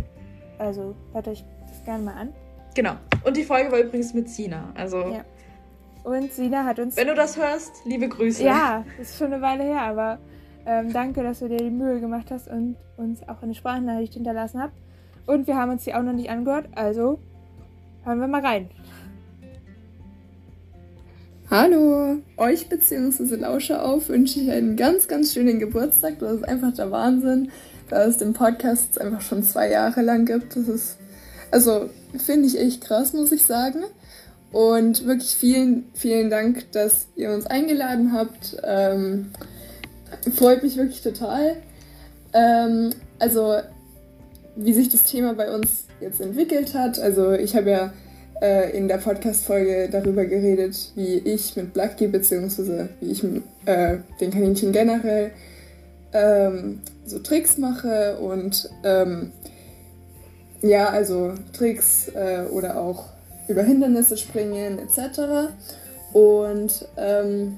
Also hört euch das gerne mal an. Genau. Und die Folge war übrigens mit Sina. Also. Ja. Und Sina hat uns. Wenn du das hörst, liebe Grüße. Ja, ist schon eine Weile her, aber ähm, danke, dass du dir die Mühe gemacht hast und uns auch eine Sprachnachricht hinterlassen habt. Und wir haben uns die auch noch nicht angehört, also hören wir mal rein. Hallo, euch bzw. Lauscher auf wünsche ich einen ganz, ganz schönen Geburtstag. Das ist einfach der Wahnsinn, da es den Podcast einfach schon zwei Jahre lang gibt. Das ist, also finde ich echt krass, muss ich sagen. Und wirklich vielen, vielen Dank, dass ihr uns eingeladen habt. Ähm, freut mich wirklich total. Ähm, also, wie sich das Thema bei uns jetzt entwickelt hat. Also, ich habe ja äh, in der Podcast-Folge darüber geredet, wie ich mit Blackie, beziehungsweise wie ich mit äh, den Kaninchen generell ähm, so Tricks mache und ähm, ja, also Tricks äh, oder auch über Hindernisse springen etc. Und ähm,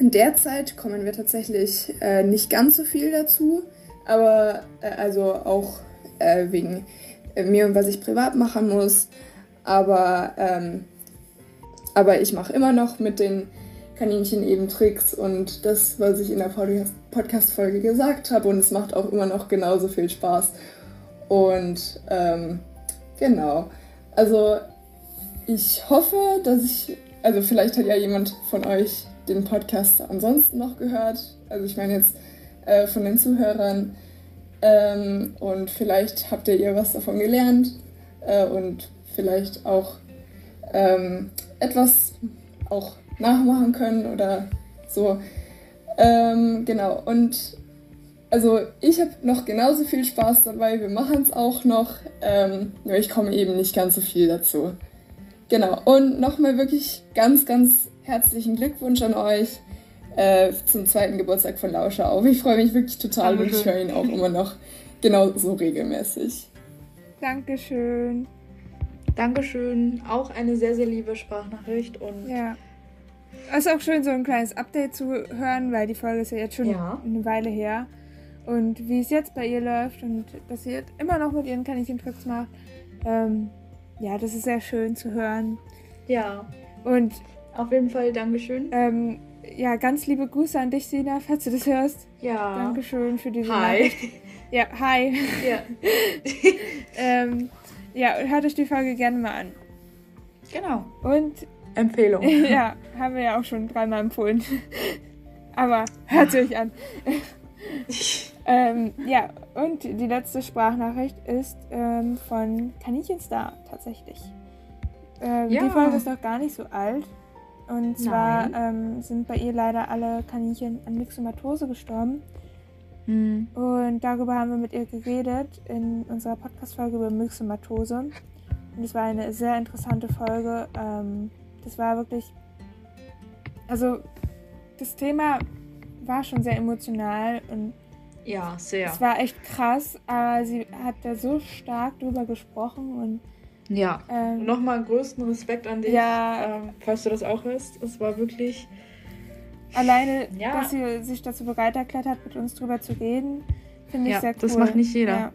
derzeit kommen wir tatsächlich äh, nicht ganz so viel dazu, aber äh, also auch äh, wegen mir und was ich privat machen muss. Aber, ähm, aber ich mache immer noch mit den Kaninchen eben Tricks und das, was ich in der Podcast-Folge gesagt habe. Und es macht auch immer noch genauso viel Spaß. Und ähm, genau. Also ich hoffe, dass ich, also vielleicht hat ja jemand von euch den Podcast ansonsten noch gehört. Also ich meine jetzt äh, von den Zuhörern. Ähm, und vielleicht habt ihr ihr was davon gelernt äh, und vielleicht auch ähm, etwas auch nachmachen können oder so. Ähm, genau, und also ich habe noch genauso viel Spaß dabei, wir machen es auch noch, ähm, nur ich komme eben nicht ganz so viel dazu. Genau, und nochmal wirklich ganz, ganz herzlichen Glückwunsch an euch äh, zum zweiten Geburtstag von Lauscher auf. Ich freue mich wirklich total und ich höre ihn auch immer noch genauso regelmäßig. Dankeschön. Dankeschön. Auch eine sehr, sehr liebe Sprachnachricht. Und ja. Es ist auch schön, so ein kleines Update zu hören, weil die Folge ist ja jetzt schon ja. eine Weile her. Und wie es jetzt bei ihr läuft und dass sie jetzt immer noch mit ihren Kaninchen-Tricks macht. Ähm, ja, das ist sehr schön zu hören. Ja. Und auf jeden Fall Dankeschön. Ähm, ja, ganz liebe Grüße an dich, Sina, falls du das hörst. Ja. Dankeschön für diese Hi. Nachricht. Ja, hi. Ja. ähm, ja, hört euch die Folge gerne mal an. Genau. Und Empfehlung. ja, haben wir ja auch schon dreimal empfohlen. Aber hört sie euch an. ähm, ja, und die letzte Sprachnachricht ist ähm, von Kanichenstar tatsächlich. Ähm, ja. Die Folge ist noch gar nicht so alt. Und zwar ähm, sind bei ihr leider alle Kaninchen an Myxomatose gestorben. Mhm. Und darüber haben wir mit ihr geredet in unserer Podcast-Folge über Myxomatose. Und es war eine sehr interessante Folge. Ähm, das war wirklich. Also, das Thema war schon sehr emotional und. Ja, sehr. Es war echt krass, aber sie hat da so stark drüber gesprochen und. Ja, ähm, nochmal größten Respekt an dich, ja, ähm, falls du das auch hörst. Es war wirklich Alleine, ja. dass sie sich dazu bereit erklärt hat, mit uns drüber zu reden, finde ich ja, sehr cool. Das macht nicht jeder. Ja.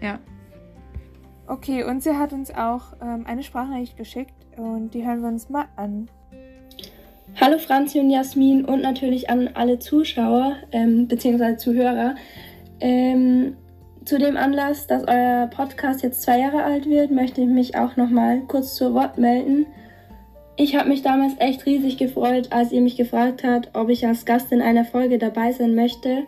ja. Okay, und sie hat uns auch ähm, eine Sprachnachricht geschickt und die hören wir uns mal an. Hallo Franzi und Jasmin und natürlich an alle Zuschauer ähm, bzw. Zuhörer. Ähm, zu dem Anlass, dass euer Podcast jetzt zwei Jahre alt wird, möchte ich mich auch nochmal kurz zu Wort melden. Ich habe mich damals echt riesig gefreut, als ihr mich gefragt habt, ob ich als Gast in einer Folge dabei sein möchte.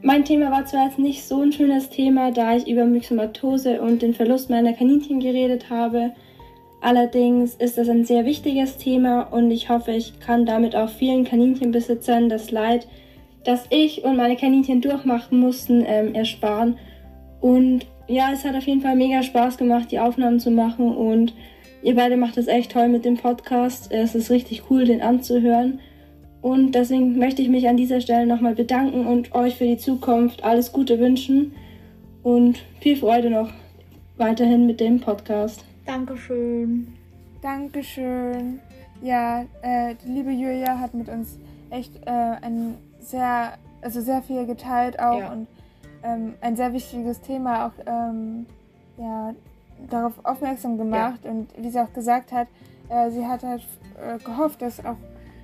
Mein Thema war zwar jetzt nicht so ein schönes Thema, da ich über Myxomatose und den Verlust meiner Kaninchen geredet habe. Allerdings ist das ein sehr wichtiges Thema und ich hoffe, ich kann damit auch vielen Kaninchenbesitzern das Leid, das ich und meine Kaninchen durchmachen mussten, ähm, ersparen. Und ja, es hat auf jeden Fall mega Spaß gemacht, die Aufnahmen zu machen und ihr beide macht es echt toll mit dem Podcast. Es ist richtig cool, den anzuhören. Und deswegen möchte ich mich an dieser Stelle nochmal bedanken und euch für die Zukunft alles Gute wünschen und viel Freude noch weiterhin mit dem Podcast. Dankeschön. Dankeschön. Ja, äh, die liebe Julia hat mit uns echt äh, ein sehr, also sehr viel geteilt auch ja. und ähm, ein sehr wichtiges Thema auch ähm, ja, darauf aufmerksam gemacht. Ja. Und wie sie auch gesagt hat, äh, sie hat halt äh, gehofft, dass auch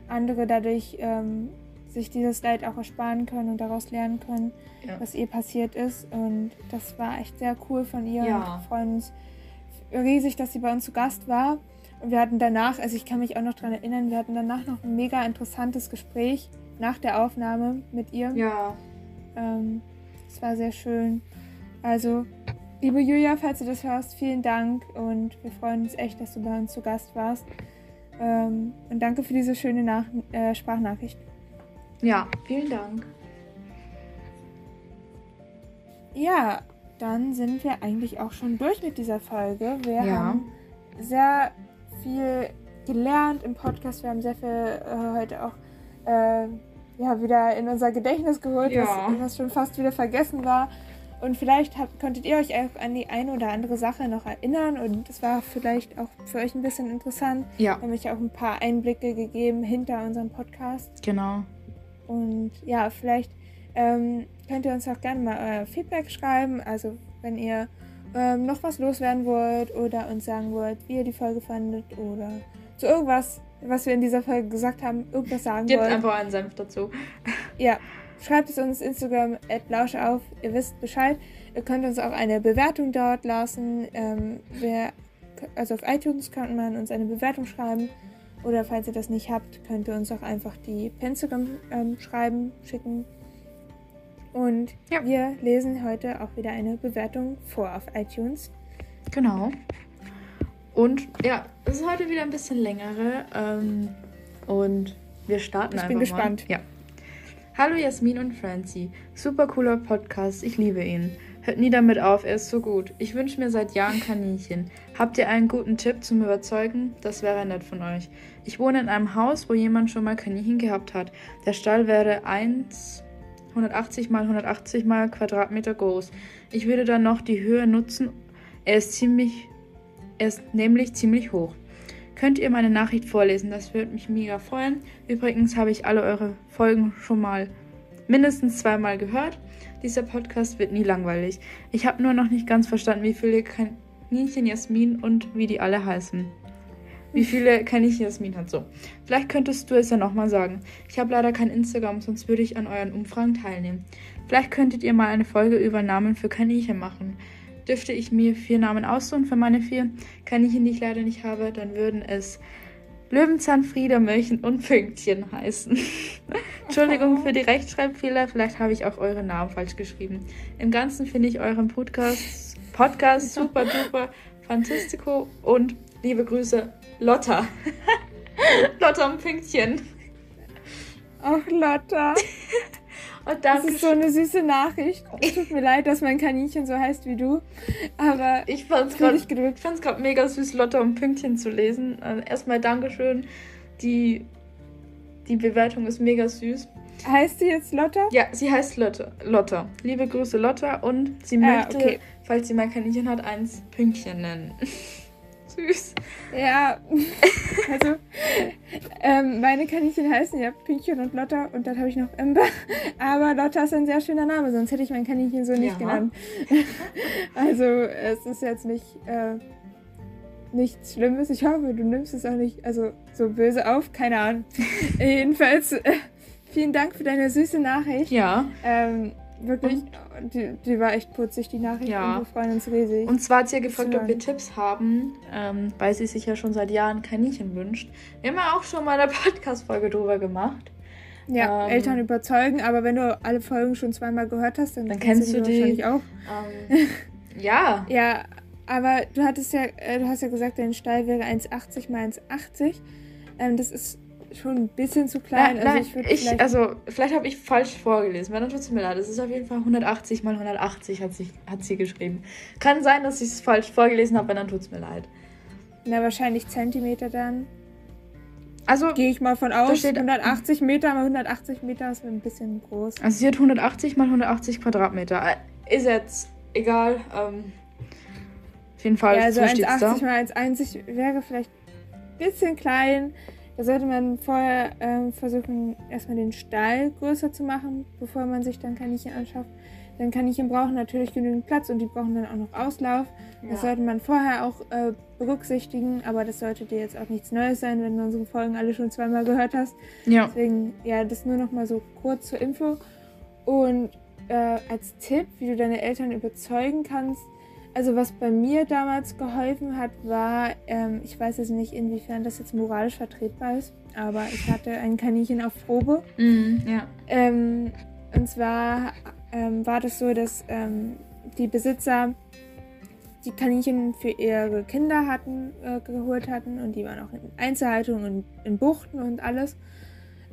andere dadurch ähm, sich dieses Leid auch ersparen können und daraus lernen können, ja. was ihr passiert ist. Und das war echt sehr cool von ihr. Ja. Und wir freuen uns riesig, dass sie bei uns zu Gast war. Und wir hatten danach, also ich kann mich auch noch daran erinnern, wir hatten danach noch ein mega interessantes Gespräch nach der Aufnahme mit ihr. Ja. Ähm, es war sehr schön. Also, liebe Julia, falls du das hörst, vielen Dank und wir freuen uns echt, dass du bei uns zu Gast warst. Ähm, und danke für diese schöne Nach äh, Sprachnachricht. Ja, vielen Dank. Ja, dann sind wir eigentlich auch schon durch mit dieser Folge. Wir ja. haben sehr viel gelernt im Podcast. Wir haben sehr viel äh, heute auch äh, ja, wieder in unser Gedächtnis geholt, ja. was, was, schon fast wieder vergessen war. Und vielleicht habt, konntet ihr euch auch an die eine oder andere Sache noch erinnern und das war vielleicht auch für euch ein bisschen interessant. Ja. Wir haben euch auch ein paar Einblicke gegeben hinter unserem Podcast. Genau. Und ja, vielleicht ähm, könnt ihr uns auch gerne mal euer Feedback schreiben. Also wenn ihr ähm, noch was loswerden wollt oder uns sagen wollt, wie ihr die Folge fandet oder zu irgendwas, was wir in dieser Folge gesagt haben, irgendwas sagen Gebt wollt. Gebt einfach einen Senf dazu. Ja, schreibt es uns Instagram at auf. Ihr wisst Bescheid. Ihr könnt uns auch eine Bewertung dort lassen. Ähm, wer, also auf iTunes kann man uns eine Bewertung schreiben. Oder falls ihr das nicht habt, könnt ihr uns auch einfach die Instagram ähm, schreiben, schicken. Und ja. wir lesen heute auch wieder eine Bewertung vor auf iTunes. Genau. Und ja, es ist heute wieder ein bisschen längere. Ähm, und wir starten ich einfach bin gespannt. Mal. Ja. Hallo Jasmin und Francie. Super cooler Podcast. Ich liebe ihn. Hört nie damit auf, er ist so gut. Ich wünsche mir seit Jahren Kaninchen. Habt ihr einen guten Tipp zum Überzeugen? Das wäre nett von euch. Ich wohne in einem Haus, wo jemand schon mal Kaninchen gehabt hat. Der Stall wäre 1 180 mal 180 mal Quadratmeter groß. Ich würde dann noch die Höhe nutzen. Er ist ziemlich, er ist nämlich ziemlich hoch. Könnt ihr meine Nachricht vorlesen? Das würde mich mega freuen. Übrigens habe ich alle eure Folgen schon mal mindestens zweimal gehört. Dieser Podcast wird nie langweilig. Ich habe nur noch nicht ganz verstanden, wie viele Kaninchen Jasmin und wie die alle heißen wie viele Kaninchen Jasmin hat. So, vielleicht könntest du es ja nochmal sagen. Ich habe leider kein Instagram, sonst würde ich an euren Umfragen teilnehmen. Vielleicht könntet ihr mal eine Folge über Namen für Kaninchen machen. Dürfte ich mir vier Namen aussuchen für meine vier Kaninchen, die ich leider nicht habe, dann würden es Löwenzahn, Frieda, Mörchen und Pünktchen heißen. Entschuldigung für die Rechtschreibfehler, vielleicht habe ich auch eure Namen falsch geschrieben. Im Ganzen finde ich euren Podcast, Podcast super duper fantastico und liebe Grüße, Lotta. Lotta und Pünktchen. Ach, Lotta. Und das ist so eine süße Nachricht. Es tut mir leid, dass mein Kaninchen so heißt wie du. Aber ich fand es gerade mega süß, Lotta und Pünktchen zu lesen. Also erstmal Dankeschön. Die, die Bewertung ist mega süß. Heißt sie jetzt Lotta? Ja, sie heißt Lotta. Lotta. Liebe Grüße, Lotta. Und sie ah, möchte, okay. falls sie mein Kaninchen hat, eins Pünktchen nennen süß. Ja, also ähm, meine Kaninchen heißen ja Pünktchen und Lotta und dann habe ich noch Ember. Aber Lotta ist ein sehr schöner Name, sonst hätte ich mein Kaninchen so nicht ja. genannt. also es ist jetzt nicht, äh, nichts Schlimmes. Ich hoffe, du nimmst es auch nicht also so böse auf. Keine Ahnung. Jedenfalls, äh, vielen Dank für deine süße Nachricht. Ja. Ähm, wirklich, die, die, war echt putzig, die Nachricht. Ja. Und wir freuen uns riesig. Und zwar hat sie ja gefragt, ob wir Tipps haben, ähm, weil sie sich ja schon seit Jahren Kaninchen wünscht. Wir haben ja auch schon mal eine Podcast-Folge drüber gemacht. Ja, ähm, Eltern überzeugen, aber wenn du alle Folgen schon zweimal gehört hast, dann, dann kennst du die wahrscheinlich auch. Ähm, ja. ja, aber du hattest ja, äh, du hast ja gesagt, dein Stall wäre 1,80 mal 1,80. Ähm, das ist schon ein bisschen zu klein. Nein, also nein, ich, ich vielleicht also vielleicht habe ich falsch vorgelesen. Dann tut mir leid. Es ist auf jeden Fall 180 mal 180 hat sie, hat sie geschrieben. Kann sein, dass ich es falsch vorgelesen habe, dann tut es mir leid. Na, wahrscheinlich Zentimeter dann. Also gehe ich mal von aus. Steht, 180 Meter mal 180 Meter ist ein bisschen groß. Also sie hat 180 mal 180 Quadratmeter. Äh, ist jetzt egal. Ähm, auf jeden Fall. Ja, also 180 mal 1,1 wäre vielleicht ein bisschen klein. Da sollte man vorher ähm, versuchen, erstmal den Stall größer zu machen, bevor man sich dann Kaninchen anschafft. Denn Kaninchen brauchen natürlich genügend Platz und die brauchen dann auch noch Auslauf. Ja. Das sollte man vorher auch äh, berücksichtigen, aber das sollte dir jetzt auch nichts Neues sein, wenn du unsere Folgen alle schon zweimal gehört hast. Ja. Deswegen, ja, das nur noch mal so kurz zur Info. Und äh, als Tipp, wie du deine Eltern überzeugen kannst, also was bei mir damals geholfen hat, war, ähm, ich weiß jetzt nicht, inwiefern das jetzt moralisch vertretbar ist, aber ich hatte ein Kaninchen auf Probe. Mm, ja. Ähm, und zwar ähm, war das so, dass ähm, die Besitzer die Kaninchen für ihre Kinder hatten, äh, geholt hatten und die waren auch in Einzelhaltung und in Buchten und alles.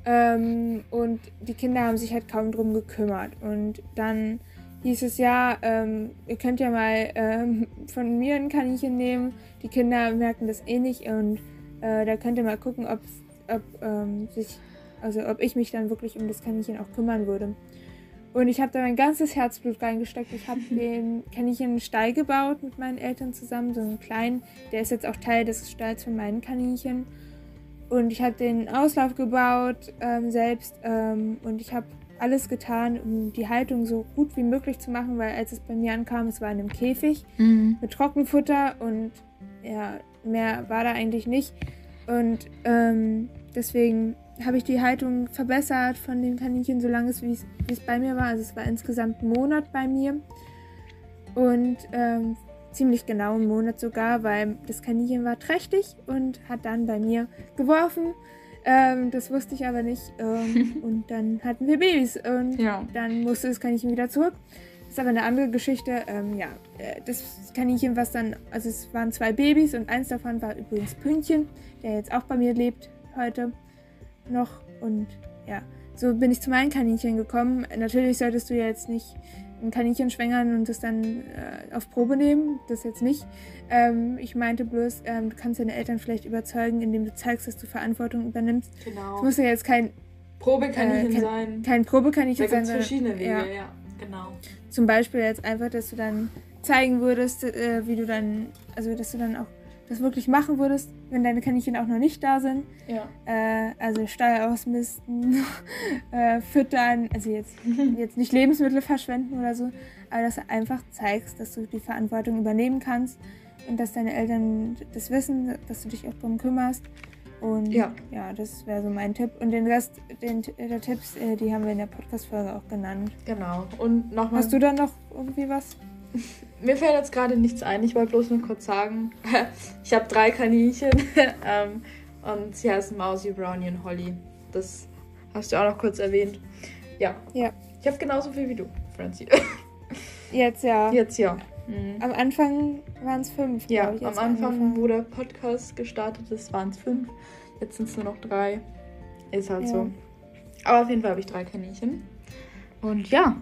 Ähm, und die Kinder haben sich halt kaum drum gekümmert. Und dann hieß es ja, ähm, ihr könnt ja mal ähm, von mir ein Kaninchen nehmen. Die Kinder merken das eh nicht und äh, da könnt ihr mal gucken, ob, ob ähm, sich, also ob ich mich dann wirklich um das Kaninchen auch kümmern würde. Und ich habe da mein ganzes Herzblut reingesteckt. Ich habe den Kaninchen einen Stall gebaut mit meinen Eltern zusammen, so einen kleinen. Der ist jetzt auch Teil des Stalls von meinen Kaninchen. Und ich habe den Auslauf gebaut ähm, selbst ähm, und ich habe alles getan, um die Haltung so gut wie möglich zu machen, weil als es bei mir ankam, es war in einem Käfig mhm. mit Trockenfutter und ja, mehr war da eigentlich nicht. Und ähm, deswegen habe ich die Haltung verbessert von den Kaninchen, solange es wie es bei mir war. Also es war insgesamt ein Monat bei mir. Und ähm, ziemlich genau einen Monat sogar, weil das Kaninchen war trächtig und hat dann bei mir geworfen. Ähm, das wusste ich aber nicht. Ähm, und dann hatten wir Babys und ja. dann musste das Kaninchen wieder zurück. Das ist aber eine andere Geschichte. Ähm, ja, äh, das Kaninchen, was dann, also es waren zwei Babys und eins davon war übrigens Pünktchen, der jetzt auch bei mir lebt heute noch. Und ja, so bin ich zu meinen Kaninchen gekommen. Natürlich solltest du ja jetzt nicht ein Kaninchen schwängern und es dann äh, auf Probe nehmen. Das jetzt nicht. Ähm, ich meinte bloß, ähm, du kannst deine Eltern vielleicht überzeugen, indem du zeigst, dass du Verantwortung übernimmst. Genau. Es muss ja jetzt kein Probekaninchen äh, kein, sein. Kein Probekaninchen sein. Da gibt verschiedene Wege, ja. ja. genau. Zum Beispiel jetzt einfach, dass du dann zeigen würdest, äh, wie du dann, also dass du dann auch das wirklich machen würdest, wenn deine Kaninchen auch noch nicht da sind. Ja. Äh, also Stall ausmisten, äh, füttern, also jetzt, jetzt nicht Lebensmittel verschwenden oder so, aber dass du einfach zeigst, dass du die Verantwortung übernehmen kannst und dass deine Eltern das wissen, dass du dich auch darum kümmerst. Und ja, ja das wäre so mein Tipp. Und den Rest den, der Tipps, äh, die haben wir in der Podcast-Folge auch genannt. Genau. Und nochmal. Hast du dann noch irgendwie was? Mir fällt jetzt gerade nichts ein. Ich wollte bloß nur kurz sagen, ich habe drei Kaninchen ähm, und sie heißen Mausi, Brownie und Holly. Das hast du auch noch kurz erwähnt. Ja. Ja. Ich habe genauso viel wie du, Francie. Jetzt ja. Jetzt ja. Mhm. Am Anfang waren es fünf. Ja, am Anfang, wo der Podcast gestartet ist, waren es fünf. Jetzt sind es nur noch drei. Ist halt ja. so. Aber auf jeden Fall habe ich drei Kaninchen. Und ja,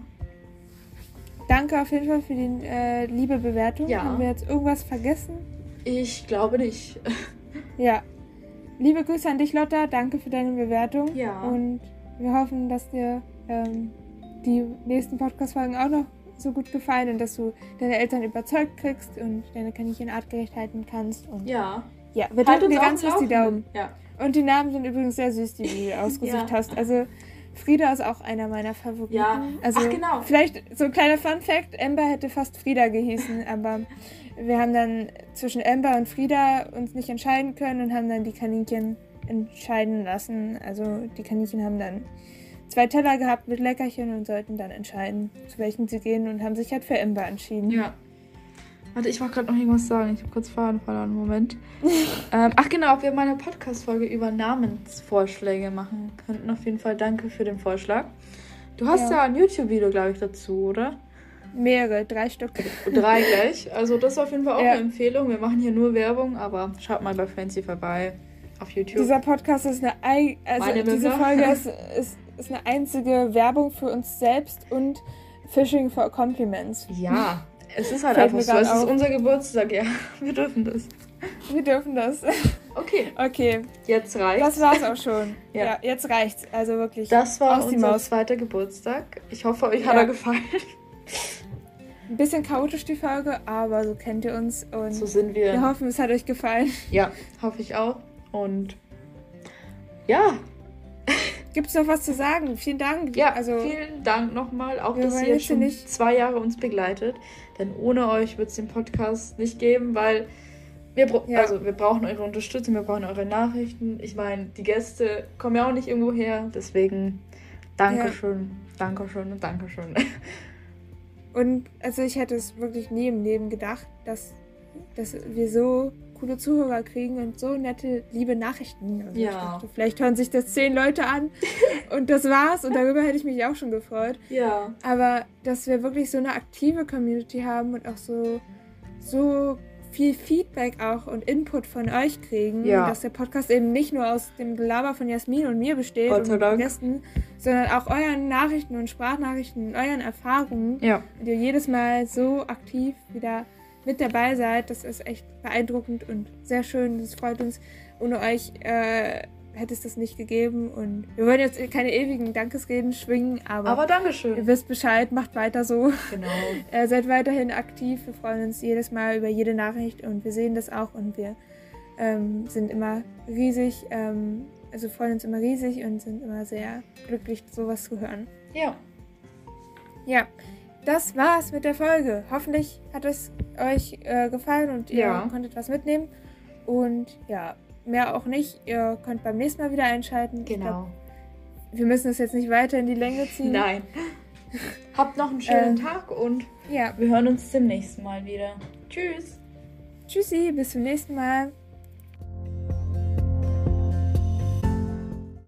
Danke auf jeden Fall für die äh, liebe Bewertung. Ja. Haben wir jetzt irgendwas vergessen? Ich glaube nicht. ja. Liebe Grüße an dich, Lotta. Danke für deine Bewertung. Ja. Und wir hoffen, dass dir ähm, die nächsten Podcast-Folgen auch noch so gut gefallen und dass du deine Eltern überzeugt kriegst und deine Kaninchen artgerecht halten kannst. Und ja. Ja, wir halt drücken dir ganz fest die Daumen. Ja. Und die Namen sind übrigens sehr süß, die du ausgesucht ja. hast. Also Frieda ist auch einer meiner Favoriten. Ja, also, Ach, genau. Vielleicht so ein kleiner Fun-Fact: Amber hätte fast Frieda gehießen, aber wir haben dann zwischen Amber und Frieda uns nicht entscheiden können und haben dann die Kaninchen entscheiden lassen. Also, die Kaninchen haben dann zwei Teller gehabt mit Leckerchen und sollten dann entscheiden, zu welchen sie gehen und haben sich halt für Amber entschieden. Ja. Warte, ich wollte gerade noch irgendwas sagen. Ich habe kurz Faden verloren. Moment. ähm, ach genau, ob wir mal eine Podcast-Folge über Namensvorschläge machen könnten. Auf jeden Fall danke für den Vorschlag. Du hast ja, ja ein YouTube-Video, glaube ich, dazu, oder? Mehrere, drei Stück. Drei gleich. Also das ist auf jeden Fall auch ja. eine Empfehlung. Wir machen hier nur Werbung, aber schaut mal bei Fancy vorbei auf YouTube. Dieser Podcast ist eine Ei also Meine diese Folge ist, ist, ist eine einzige Werbung für uns selbst und Fishing for Compliments. Ja, es ist halt Fällt einfach so. Es ist unser Geburtstag, ja. Wir dürfen das. Wir dürfen das. Okay. Okay. Jetzt reicht's. Das war's auch schon. ja. ja. jetzt reicht's. Also wirklich. Das war unser zweiter Geburtstag. Ich hoffe, euch hat er gefallen. Ein bisschen chaotisch die Folge, aber so kennt ihr uns und so sind wir. Wir hoffen, es hat euch gefallen. Ja, hoffe ich auch. Und ja, Gibt es noch was zu sagen? Vielen Dank. Ja, also vielen Dank nochmal, auch dass ihr schon nicht... zwei Jahre uns begleitet. Denn ohne euch wird es den Podcast nicht geben, weil wir, ja. also wir brauchen eure Unterstützung, wir brauchen eure Nachrichten. Ich meine, die Gäste kommen ja auch nicht irgendwo her. Deswegen Dankeschön, ja. Dankeschön und Dankeschön. Und also ich hätte es wirklich nie im Leben gedacht, dass, dass wir so coole Zuhörer kriegen und so nette, liebe Nachrichten. Also ja. Dachte, vielleicht hören sich das zehn Leute an und das war's. Und darüber hätte ich mich auch schon gefreut. Ja. Aber dass wir wirklich so eine aktive Community haben und auch so, so viel Feedback auch und Input von euch kriegen. Ja. Dass der Podcast eben nicht nur aus dem Gelaber von Jasmin und mir besteht und Dank. Gästen, sondern auch euren Nachrichten und Sprachnachrichten und euren Erfahrungen. Ja. Und ihr jedes Mal so aktiv wieder mit dabei seid. Das ist echt beeindruckend und sehr schön. Das freut uns. Ohne euch äh, hätte es das nicht gegeben. Und wir wollen jetzt keine ewigen Dankesreden schwingen, aber, aber Dankeschön. ihr wisst Bescheid, macht weiter so. Genau. äh, seid weiterhin aktiv. Wir freuen uns jedes Mal über jede Nachricht und wir sehen das auch und wir ähm, sind immer riesig, ähm, also freuen uns immer riesig und sind immer sehr glücklich, sowas zu hören. Ja. Ja das war's mit der Folge. Hoffentlich hat es euch äh, gefallen und ihr ja. konntet was mitnehmen. Und ja, mehr auch nicht. Ihr könnt beim nächsten Mal wieder einschalten. Genau. Glaub, wir müssen es jetzt nicht weiter in die Länge ziehen. Nein. Habt noch einen schönen ähm, Tag und ja. wir hören uns zum nächsten Mal wieder. Tschüss. Tschüssi, bis zum nächsten Mal.